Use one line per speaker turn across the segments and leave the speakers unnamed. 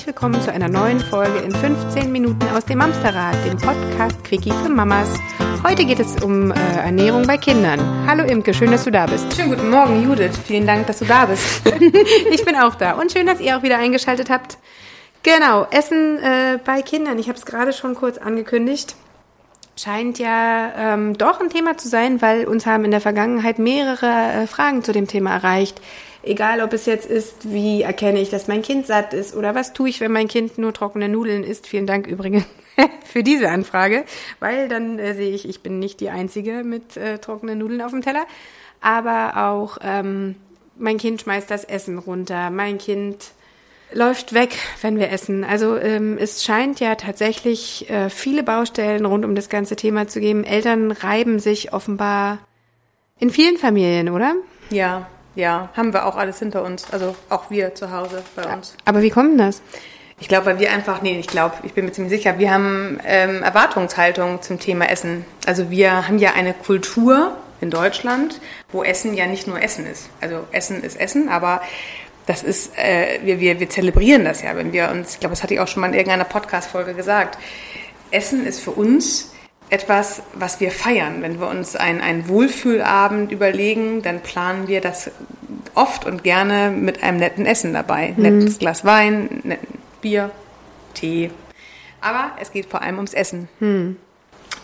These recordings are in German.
Herzlich willkommen zu einer neuen Folge in 15 Minuten aus dem Hamsterrad, dem Podcast Quickie für Mamas. Heute geht es um äh, Ernährung bei Kindern. Hallo Imke, schön, dass du da bist.
Schönen guten Morgen, Judith. Vielen Dank, dass du da bist.
ich bin auch da und schön, dass ihr auch wieder eingeschaltet habt. Genau, Essen äh, bei Kindern. Ich habe es gerade schon kurz angekündigt. Scheint ja ähm, doch ein Thema zu sein, weil uns haben in der Vergangenheit mehrere äh, Fragen zu dem Thema erreicht. Egal, ob es jetzt ist, wie erkenne ich, dass mein Kind satt ist oder was tue ich, wenn mein Kind nur trockene Nudeln isst. Vielen Dank übrigens für diese Anfrage, weil dann äh, sehe ich, ich bin nicht die Einzige mit äh, trockenen Nudeln auf dem Teller. Aber auch ähm, mein Kind schmeißt das Essen runter, mein Kind läuft weg, wenn wir essen. Also ähm, es scheint ja tatsächlich äh, viele Baustellen rund um das ganze Thema zu geben. Eltern reiben sich offenbar in vielen Familien, oder?
Ja, ja, haben wir auch alles hinter uns. Also auch wir zu Hause bei uns.
Aber wie kommt das?
Ich glaube, weil wir einfach, nee, ich glaube, ich bin mir ziemlich sicher, wir haben ähm, Erwartungshaltung zum Thema Essen. Also wir haben ja eine Kultur in Deutschland, wo Essen ja nicht nur Essen ist. Also Essen ist Essen, aber das ist, äh, wir, wir, wir zelebrieren das ja, wenn wir uns, ich glaube, das hatte ich auch schon mal in irgendeiner Podcast-Folge gesagt. Essen ist für uns etwas, was wir feiern. Wenn wir uns einen, einen Wohlfühlabend überlegen, dann planen wir das oft und gerne mit einem netten Essen dabei. Mhm. Nettes Glas Wein, netten Bier, Tee. Aber es geht vor allem ums Essen. Mhm.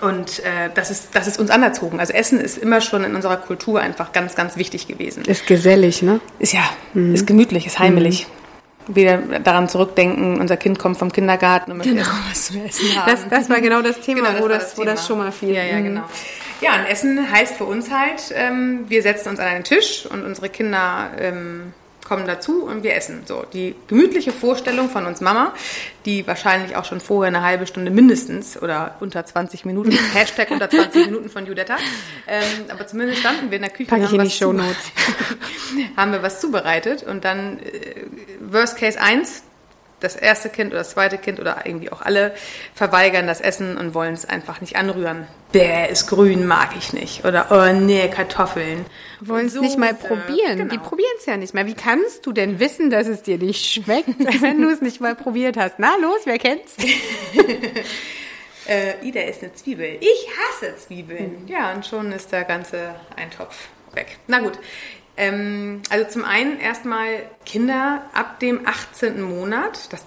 Und äh, das, ist, das ist uns anerzogen. Also Essen ist immer schon in unserer Kultur einfach ganz, ganz wichtig gewesen.
Ist gesellig, ne?
Ist ja, mhm. ist gemütlich, ist heimelig. Wieder daran zurückdenken, unser Kind kommt vom Kindergarten und möchte genau. was zu essen
haben. Das, das war genau das Thema, genau, das wo, das, das wo das schon mal fiel.
Ja, ja, mhm. genau. Ja, und Essen heißt für uns halt, ähm, wir setzen uns an einen Tisch und unsere Kinder ähm, kommen dazu und wir essen. So, die gemütliche Vorstellung von uns Mama, die wahrscheinlich auch schon vorher eine halbe Stunde mindestens oder unter 20 Minuten, Hashtag unter 20 Minuten von Judetta, ähm, aber zumindest standen wir in der Küche
Pack die Show Notes.
haben wir was zubereitet und dann äh, Worst Case 1, das erste Kind oder das zweite Kind oder irgendwie auch alle verweigern das Essen und wollen es einfach nicht anrühren. Bäh, ist grün, mag ich nicht. Oder, oh nee, Kartoffeln.
Wollen es nicht mal probieren. Genau. Die probieren es ja nicht mal. Wie kannst du denn wissen, dass es dir nicht schmeckt, wenn du es nicht mal probiert hast? Na los, wer kennt's?
äh, Ida ist eine Zwiebel. Ich hasse Zwiebeln. Mhm. Ja, und schon ist der ganze Eintopf weg. Na gut, ähm, also zum einen erstmal Kinder ab dem 18. Monat. Das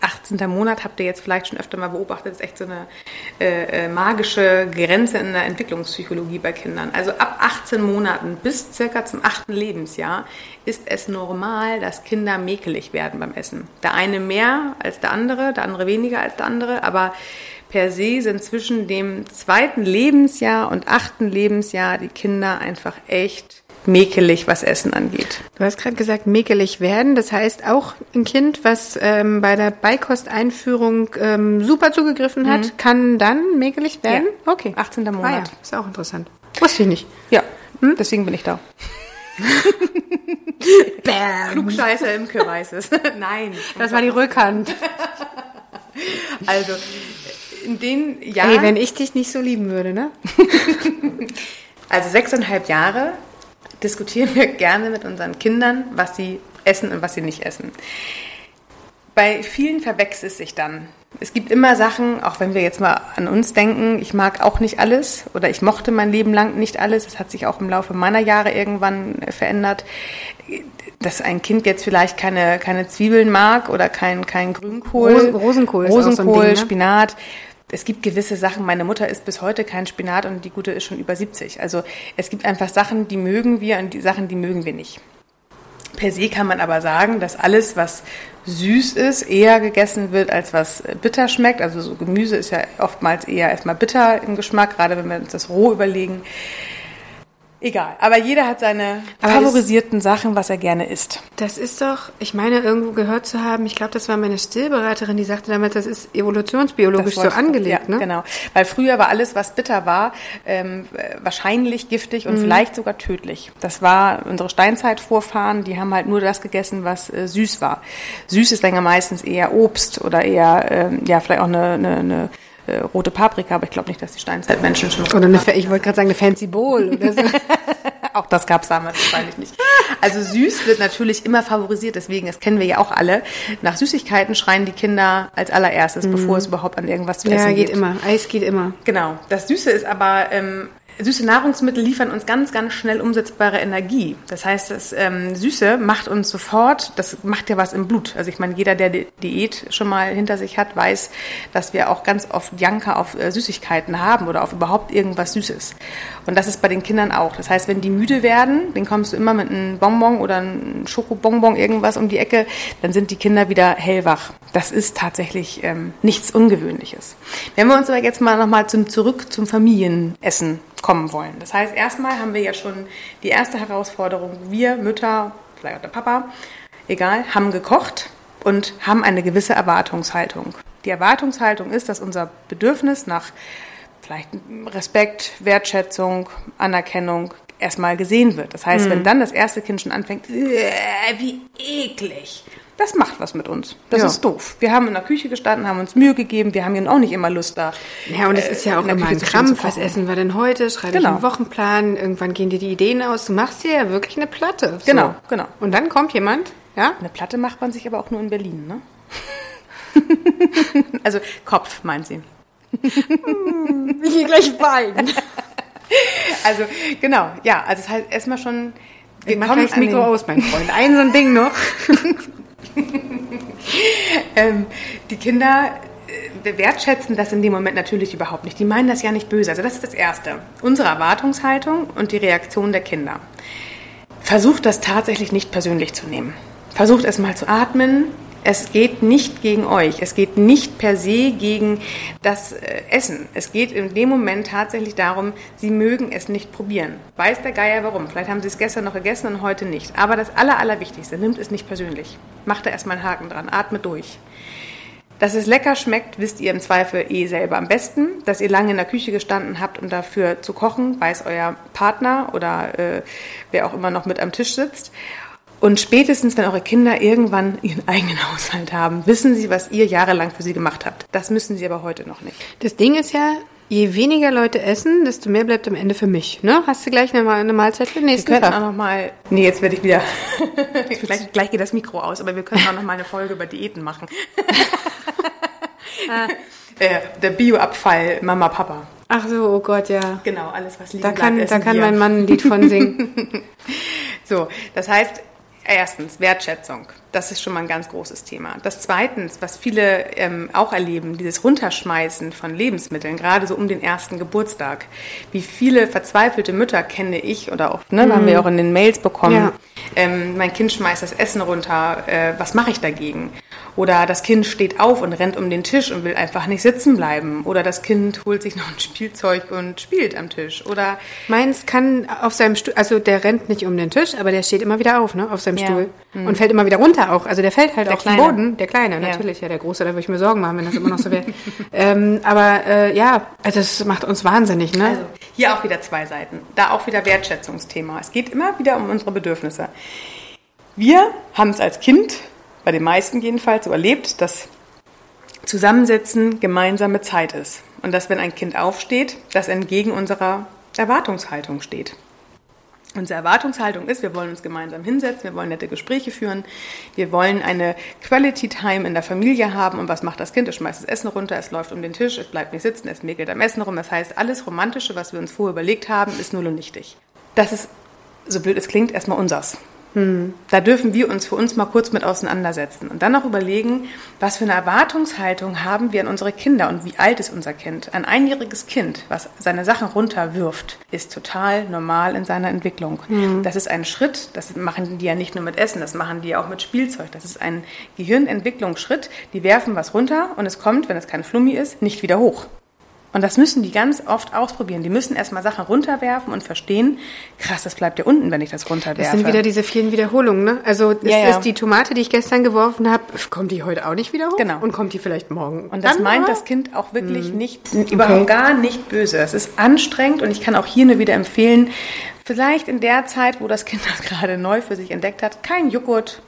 18. Monat habt ihr jetzt vielleicht schon öfter mal beobachtet, ist echt so eine äh, äh, magische Grenze in der Entwicklungspsychologie bei Kindern. Also ab 18 Monaten bis circa zum 8. Lebensjahr ist es normal, dass Kinder mäkelig werden beim Essen. Der eine mehr als der andere, der andere weniger als der andere, aber per se sind zwischen dem zweiten Lebensjahr und achten Lebensjahr die Kinder einfach echt mäkelig, was Essen angeht.
Du hast gerade gesagt, mäkelig werden. Das heißt auch ein Kind, was ähm, bei der Beikosteinführung ähm, super zugegriffen hat, mhm. kann dann mäkelig werden?
Ja. Okay. 18. Monat. Ah, ja.
Ist auch interessant. Wusste ich nicht.
Ja, hm? deswegen bin ich da. Bam. Klugscheißer Imke weiß es.
Nein. Das war die Rückhand.
also, in den Jahren...
Ey, wenn ich dich nicht so lieben würde, ne?
also sechseinhalb Jahre diskutieren wir gerne mit unseren Kindern, was sie essen und was sie nicht essen. Bei vielen verwechselt es sich dann. Es gibt immer Sachen, auch wenn wir jetzt mal an uns denken, ich mag auch nicht alles oder ich mochte mein Leben lang nicht alles. Das hat sich auch im Laufe meiner Jahre irgendwann verändert. Dass ein Kind jetzt vielleicht keine, keine Zwiebeln mag oder kein, kein Grünkohl,
Rosen, Rosenkohl,
Rosenkohl so Ding, ne? Spinat es gibt gewisse Sachen, meine Mutter isst bis heute kein Spinat und die gute ist schon über 70. Also es gibt einfach Sachen, die mögen wir und die Sachen, die mögen wir nicht. Per se kann man aber sagen, dass alles, was süß ist, eher gegessen wird, als was bitter schmeckt. Also so Gemüse ist ja oftmals eher erstmal bitter im Geschmack, gerade wenn wir uns das roh überlegen. Egal, aber jeder hat seine aber favorisierten Sachen, was er gerne isst.
Das ist doch, ich meine, irgendwo gehört zu haben, ich glaube, das war meine Stillberaterin, die sagte damals, das ist evolutionsbiologisch so angelegt,
ja,
ne?
Genau, weil früher war alles, was bitter war, ähm, wahrscheinlich giftig und mhm. vielleicht sogar tödlich. Das war unsere Steinzeitvorfahren, die haben halt nur das gegessen, was äh, süß war. Süß ist dann ja meistens eher Obst oder eher, ähm, ja, vielleicht auch eine, eine, eine äh, rote Paprika, aber ich glaube nicht, dass die Steinzeitmenschen schon.
Oder eine, ich wollte gerade sagen, eine Fancy Bowl oder so.
auch das gab es damals wahrscheinlich nicht. Also süß wird natürlich immer favorisiert, deswegen, das kennen wir ja auch alle. Nach Süßigkeiten schreien die Kinder als allererstes, mhm. bevor es überhaupt an irgendwas zu essen geht.
Ja, geht immer. Eis geht immer.
Genau. Das Süße ist aber ähm, Süße Nahrungsmittel liefern uns ganz, ganz schnell umsetzbare Energie. Das heißt, das ähm, Süße macht uns sofort, das macht ja was im Blut. Also ich meine, jeder, der die Diät schon mal hinter sich hat, weiß, dass wir auch ganz oft Janker auf äh, Süßigkeiten haben oder auf überhaupt irgendwas Süßes. Und das ist bei den Kindern auch. Das heißt, wenn die müde werden, dann kommst du immer mit einem Bonbon oder einem Schokobonbon irgendwas um die Ecke, dann sind die Kinder wieder hellwach. Das ist tatsächlich ähm, nichts Ungewöhnliches. Wenn wir uns aber jetzt mal nochmal zum, zurück zum Familienessen kommen wollen. Das heißt, erstmal haben wir ja schon die erste Herausforderung. Wir Mütter, vielleicht auch der Papa, egal, haben gekocht und haben eine gewisse Erwartungshaltung. Die Erwartungshaltung ist, dass unser Bedürfnis nach vielleicht Respekt, Wertschätzung, Anerkennung erstmal gesehen wird. Das heißt, mhm. wenn dann das erste Kind schon anfängt, äh, wie eklig, das macht was mit uns. Das ja. ist doof. Wir haben in der Küche gestanden, haben uns Mühe gegeben, wir haben ja auch nicht immer Lust da.
Ja, und es ist ja auch immer ein Krampf. Was essen wir denn heute? Schreibe genau. ich einen Wochenplan, irgendwann gehen dir die Ideen aus. Du machst dir ja wirklich eine Platte.
So. Genau, genau.
Und dann kommt jemand, ja?
Eine Platte macht man sich aber auch nur in Berlin, ne? also Kopf, meint sie.
ich gehe gleich weinen.
Also, genau, ja, also es heißt erstmal schon,
wir ich mach gleich das Mikro aus, mein Freund. Ein so ein Ding noch.
ähm, die Kinder äh, wertschätzen das in dem Moment natürlich überhaupt nicht. Die meinen das ja nicht böse. Also das ist das Erste. Unsere Erwartungshaltung und die Reaktion der Kinder. Versucht das tatsächlich nicht persönlich zu nehmen. Versucht es mal zu atmen, es geht nicht gegen euch. Es geht nicht per se gegen das äh, Essen. Es geht in dem Moment tatsächlich darum, sie mögen es nicht probieren. Weiß der Geier warum? Vielleicht haben sie es gestern noch gegessen und heute nicht. Aber das Aller, Allerwichtigste, nimmt es nicht persönlich. Macht da erstmal einen Haken dran. Atmet durch. Dass es lecker schmeckt, wisst ihr im Zweifel eh selber am besten. Dass ihr lange in der Küche gestanden habt, um dafür zu kochen, weiß euer Partner oder äh, wer auch immer noch mit am Tisch sitzt. Und spätestens, wenn eure Kinder irgendwann ihren eigenen Haushalt haben, wissen sie, was ihr jahrelang für sie gemacht habt. Das müssen sie aber heute noch nicht.
Das Ding ist ja, je weniger Leute essen, desto mehr bleibt am Ende für mich. Ne? Hast du gleich eine, eine Mahlzeit für den nächsten
wir Tag? auch noch mal. Nee, jetzt werde ich wieder. gleich, gleich geht das Mikro aus, aber wir können auch noch mal eine Folge über Diäten machen. ah. äh, der Bioabfall Mama Papa.
Ach so, oh Gott, ja.
Genau, alles was
liegen Da kann, bleibt, da kann mein Mann ein Lied von singen.
so, das heißt, Erstens, Wertschätzung. Das ist schon mal ein ganz großes Thema. Das Zweitens, was viele ähm, auch erleben, dieses Runterschmeißen von Lebensmitteln, gerade so um den ersten Geburtstag. Wie viele verzweifelte Mütter kenne ich oder auch, ne, mhm. haben wir auch in den Mails bekommen. Ja. Ähm, mein Kind schmeißt das Essen runter. Äh, was mache ich dagegen? Oder das Kind steht auf und rennt um den Tisch und will einfach nicht sitzen bleiben. Oder das Kind holt sich noch ein Spielzeug und spielt am Tisch. Oder
meins kann auf seinem Stuhl, also der rennt nicht um den Tisch, aber der steht immer wieder auf, ne, auf seinem ja. Stuhl mhm. und fällt immer wieder runter auch. Also der fällt halt der auf Kleine. den Boden. Der Kleine, natürlich. Ja. ja, der Große, da würde ich mir Sorgen machen, wenn das immer noch so wäre. ähm, aber äh, ja, also das macht uns wahnsinnig, ne? Also
hier auch wieder zwei Seiten. Da auch wieder Wertschätzungsthema. Es geht immer wieder um unsere Bedürfnisse. Wir haben es als Kind bei den meisten jedenfalls so erlebt, dass Zusammensetzen gemeinsame Zeit ist. Und dass, wenn ein Kind aufsteht, das entgegen unserer Erwartungshaltung steht. Unsere Erwartungshaltung ist, wir wollen uns gemeinsam hinsetzen, wir wollen nette Gespräche führen, wir wollen eine Quality Time in der Familie haben. Und was macht das Kind? Es schmeißt das Essen runter, es läuft um den Tisch, es bleibt nicht sitzen, es mäkelt am Essen rum. Das heißt, alles Romantische, was wir uns vorher überlegt haben, ist null und nichtig. Das ist, so blöd es klingt, erstmal unsers. Hm. Da dürfen wir uns für uns mal kurz mit auseinandersetzen und dann auch überlegen, was für eine Erwartungshaltung haben wir an unsere Kinder und wie alt ist unser Kind. Ein einjähriges Kind, was seine Sachen runterwirft, ist total normal in seiner Entwicklung. Hm. Das ist ein Schritt, das machen die ja nicht nur mit Essen, das machen die ja auch mit Spielzeug. Das ist ein Gehirnentwicklungsschritt. Die werfen was runter und es kommt, wenn es kein Flummi ist, nicht wieder hoch. Und das müssen die ganz oft ausprobieren. Die müssen erstmal Sachen runterwerfen und verstehen, krass, das bleibt ja unten, wenn ich das runterwerfe. Das
sind wieder diese vielen Wiederholungen, ne? Also das ja, ja. ist die Tomate, die ich gestern geworfen habe, kommt die heute auch nicht wieder hoch?
Genau.
Und kommt die vielleicht morgen?
Und das Dann meint das Kind auch wirklich hm. nicht, okay. überhaupt gar nicht böse. Es ist anstrengend und ich kann auch hier nur wieder empfehlen, Vielleicht in der Zeit, wo das Kind das gerade neu für sich entdeckt hat, kein Joghurt,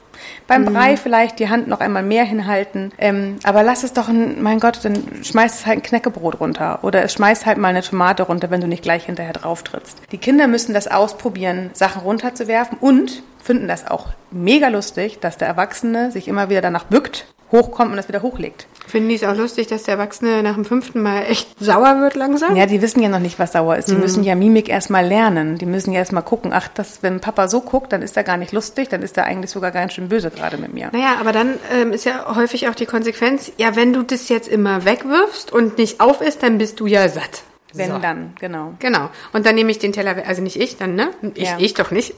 beim Brei vielleicht die Hand noch einmal mehr hinhalten. Ähm, aber lass es doch, ein, mein Gott, dann schmeißt es halt ein Knäckebrot runter. Oder es schmeißt halt mal eine Tomate runter, wenn du nicht gleich hinterher drauf trittst. Die Kinder müssen das ausprobieren, Sachen runterzuwerfen und finden das auch mega lustig, dass der Erwachsene sich immer wieder danach bückt, hochkommt und das wieder hochlegt.
Finden die es auch lustig, dass der Erwachsene nach dem fünften Mal echt sauer wird langsam?
Ja, die wissen ja noch nicht, was sauer ist. Die
Mhm.
müssen ja Mimik erstmal lernen. Die müssen ja erstmal gucken, ach, das, wenn Papa so guckt, dann ist er gar nicht lustig, dann ist er eigentlich sogar ganz schön böse gerade mit mir.
Naja, aber dann ähm, ist ja häufig auch die Konsequenz, ja, wenn du das jetzt immer wegwirfst und nicht auf isst, dann bist du ja satt.
Wenn
So.
dann, genau.
Genau. Und dann nehme ich den Teller, also nicht ich, dann, ne? Ich,
Ja.
ich doch nicht.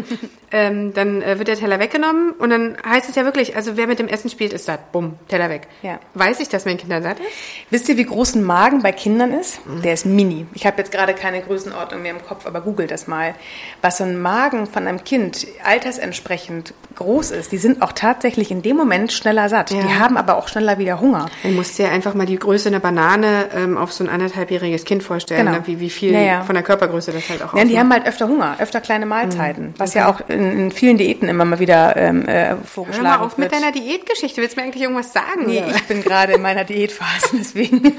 ähm, dann äh, wird der Teller weggenommen und dann heißt es ja wirklich, also wer mit dem Essen spielt, ist satt. Bumm, Teller weg.
Ja.
Weiß ich, dass mein Kind satt ist?
Wisst ihr, wie groß ein Magen bei Kindern ist? Der ist mini. Ich habe jetzt gerade keine Größenordnung mehr im Kopf, aber googelt das mal. Was so ein Magen von einem Kind altersentsprechend groß ist, die sind auch tatsächlich in dem Moment schneller satt.
Ja.
Die haben aber auch schneller wieder Hunger.
Man muss dir einfach mal die Größe einer Banane ähm, auf so ein anderthalbjähriges Kind vorstellen,
Genau.
ne? wie, wie viel
Ja, ja.
von der Körpergröße das halt auch
Ja, die haben halt öfter Hunger, öfter kleine Mahlzeiten, was ja auch in, in vielen Diäten immer mal wieder ähm, äh,
Hör
vorgeschlagen
mal auf
wird.
mit deiner Diätgeschichte. Willst du mir eigentlich irgendwas sagen?
Nee,
oder?
ich bin gerade in meiner Diätphase, deswegen.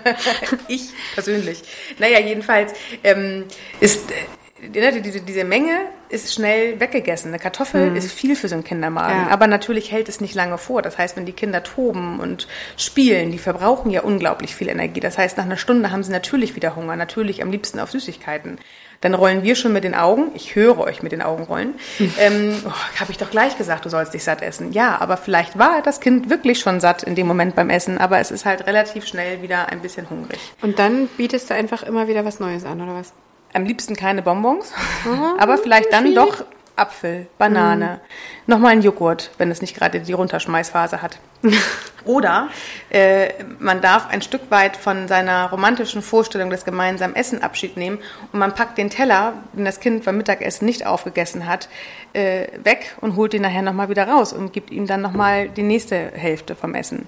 ich persönlich. Naja, jedenfalls ähm, ist diese, diese Menge ist schnell weggegessen. Eine Kartoffel ist viel für so einen Kindermagen.
Ja.
Aber natürlich hält es nicht lange vor. Das heißt, wenn die Kinder toben und spielen, die verbrauchen ja unglaublich viel Energie. Das heißt, nach einer Stunde haben sie natürlich wieder Hunger. Natürlich am liebsten auf Süßigkeiten. Dann rollen wir schon mit den Augen. Ich höre euch mit den Augen rollen. ähm, oh, Habe ich doch gleich gesagt, du sollst dich satt essen. Ja, aber vielleicht war das Kind wirklich schon satt in dem Moment beim Essen, aber es ist halt relativ schnell wieder ein bisschen hungrig.
Und dann bietest du einfach immer wieder was Neues an, oder was?
Am liebsten keine Bonbons, aber vielleicht dann doch Apfel, Banane, nochmal ein Joghurt, wenn es nicht gerade die Runterschmeißphase hat. Oder äh, man darf ein Stück weit von seiner romantischen Vorstellung des gemeinsamen Essen Abschied nehmen und man packt den Teller, den das Kind beim Mittagessen nicht aufgegessen hat, äh, weg und holt ihn nachher nochmal wieder raus und gibt ihm dann nochmal die nächste Hälfte vom Essen.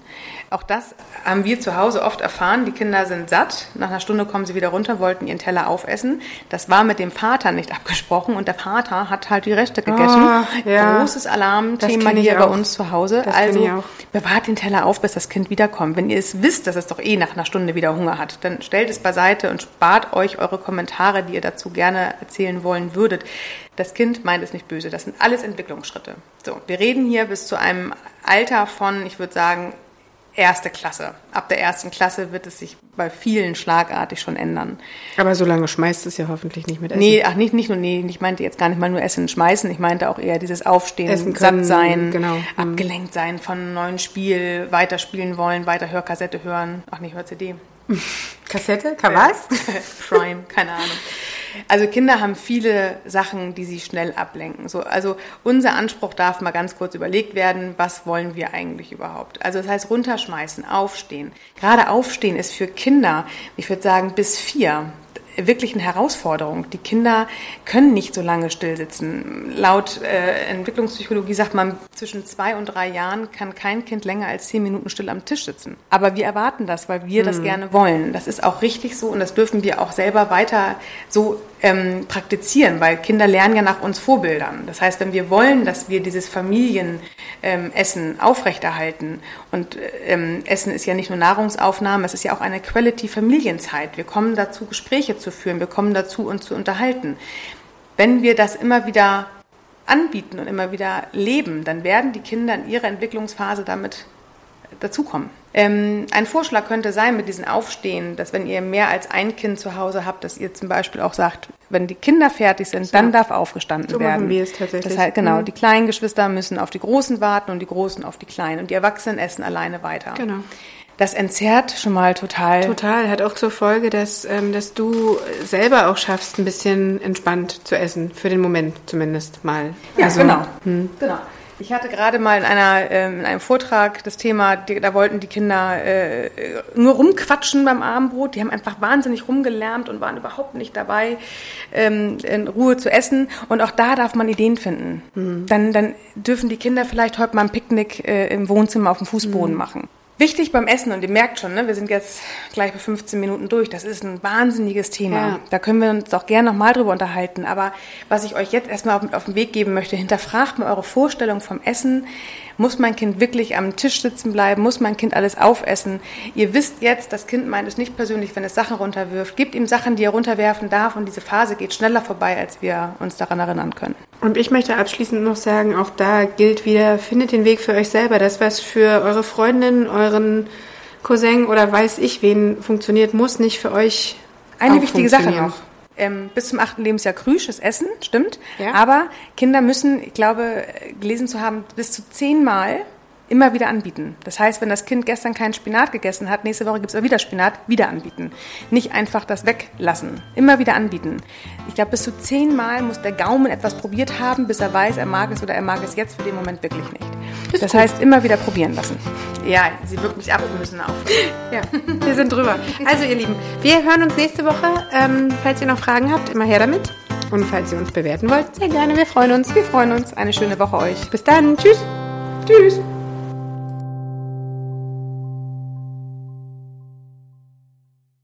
Auch das haben wir zu Hause oft erfahren. Die Kinder sind satt. Nach einer Stunde kommen sie wieder runter, wollten ihren Teller aufessen. Das war mit dem Vater nicht abgesprochen und der Vater hat halt die Reste gegessen.
Ah, ja.
Großes Alarmthema hier bei
auch.
uns zu Hause.
Das
also bewahrt den Teller auf, bis das Kind wiederkommt. Wenn ihr es wisst, dass es doch eh nach einer Stunde wieder Hunger hat, dann stellt es beiseite und spart euch eure Kommentare, die ihr dazu gerne erzählen wollen würdet. Das Kind meint es nicht böse. Das sind alles Entwicklungsschritte. So, wir reden hier bis zu einem Alter von, ich würde sagen, erste Klasse. Ab der ersten Klasse wird es sich bei vielen schlagartig schon ändern.
Aber so lange schmeißt es ja hoffentlich nicht mit Essen.
Nee, ach nicht, nicht nur, nee, ich meinte jetzt gar nicht mal nur Essen Schmeißen, ich meinte auch eher dieses Aufstehen,
Essen
satt
können,
sein,
genau.
Abgelenkt sein von einem neuen Spiel, weiterspielen wollen, weiter Hörkassette hören, ach nicht Hör-CD.
Kassette? Ka was?
Prime, keine Ahnung. Also Kinder haben viele Sachen, die sie schnell ablenken. So, also unser Anspruch darf mal ganz kurz überlegt werden, was wollen wir eigentlich überhaupt? Also das heißt runterschmeißen, aufstehen. Gerade aufstehen ist für Kinder, ich würde sagen bis vier, wirklich eine Herausforderung. Die Kinder können nicht so lange still sitzen. Laut äh, Entwicklungspsychologie sagt man, zwischen zwei und drei Jahren kann kein Kind länger als zehn Minuten still am Tisch sitzen. Aber wir erwarten das, weil wir das gerne wollen. Das ist auch richtig so und das dürfen wir auch selber weiter so ähm, praktizieren, weil Kinder lernen ja nach uns Vorbildern. Das heißt, wenn wir wollen, dass wir dieses Familienessen ähm, aufrechterhalten und ähm, Essen ist ja nicht nur Nahrungsaufnahme, es ist ja auch eine Quality-Familienzeit. Wir kommen dazu, Gespräche zu führen, wir kommen dazu, uns zu unterhalten. Wenn wir das immer wieder anbieten und immer wieder leben, dann werden die Kinder in ihrer Entwicklungsphase damit dazukommen. Ähm, ein Vorschlag könnte sein mit diesen Aufstehen, dass wenn ihr mehr als ein Kind zu Hause habt, dass ihr zum Beispiel auch sagt, wenn die Kinder fertig sind, dann darf aufgestanden
So machen
werden.
wir es tatsächlich.
Das heißt, genau,
Mhm.
die kleinen Geschwister müssen auf die Großen warten und die Großen auf die Kleinen und die Erwachsenen essen alleine weiter.
Genau.
Das entzerrt schon mal total.
Total. Hat auch zur Folge, dass, ähm, dass du selber auch schaffst, ein bisschen entspannt zu essen. Für den Moment zumindest mal.
Ja,
Also,
genau. genau. Ich hatte gerade mal in, einer, ähm, in einem Vortrag das Thema, die, da wollten die Kinder äh, nur rumquatschen beim Abendbrot. Die haben einfach wahnsinnig rumgelärmt und waren überhaupt nicht dabei, ähm, in Ruhe zu essen. Und auch da darf man Ideen finden. Dann, dann dürfen die Kinder vielleicht heute mal ein Picknick äh, im Wohnzimmer auf dem Fußboden machen. Wichtig beim Essen, und ihr merkt schon, ne, wir sind jetzt gleich bei 15 Minuten durch, das ist ein wahnsinniges Thema.
Ja.
Da können wir uns auch gerne nochmal drüber unterhalten. Aber was ich euch jetzt erstmal auf, auf den Weg geben möchte, hinterfragt mal eure Vorstellung vom Essen. Muss mein Kind wirklich am Tisch sitzen bleiben? Muss mein Kind alles aufessen? Ihr wisst jetzt, das Kind meint es nicht persönlich, wenn es Sachen runterwirft. Gebt ihm Sachen, die er runterwerfen darf und diese Phase geht schneller vorbei, als wir uns daran erinnern können.
Und ich möchte abschließend noch sagen, auch da gilt wieder, findet den Weg für euch selber. Das, was für eure Freundin, euren Cousin oder weiß ich wen funktioniert, muss nicht für euch
Eine wichtige Sache noch. Ähm, bis zum achten Lebensjahr krüsches Essen, stimmt.
Ja.
Aber Kinder müssen, ich glaube, gelesen zu haben, bis zu zehnmal immer wieder anbieten. Das heißt, wenn das Kind gestern keinen Spinat gegessen hat, nächste Woche gibt es aber wieder Spinat, wieder anbieten. Nicht einfach das weglassen. Immer wieder anbieten. Ich glaube, bis zu zehnmal muss der Gaumen etwas probiert haben, bis er weiß, er mag es oder er mag es jetzt für den Moment wirklich nicht.
Ist
das
gut.
heißt, immer wieder probieren lassen. Ja, sie wirkt mich ab, wir müssen auf.
Ja, wir sind drüber. Also ihr Lieben, wir hören uns nächste Woche. Ähm, falls ihr noch Fragen habt, immer her damit. Und falls ihr uns bewerten wollt, sehr gerne. Wir freuen uns.
Wir freuen uns. Eine schöne Woche euch.
Bis dann. Tschüss.
Tschüss.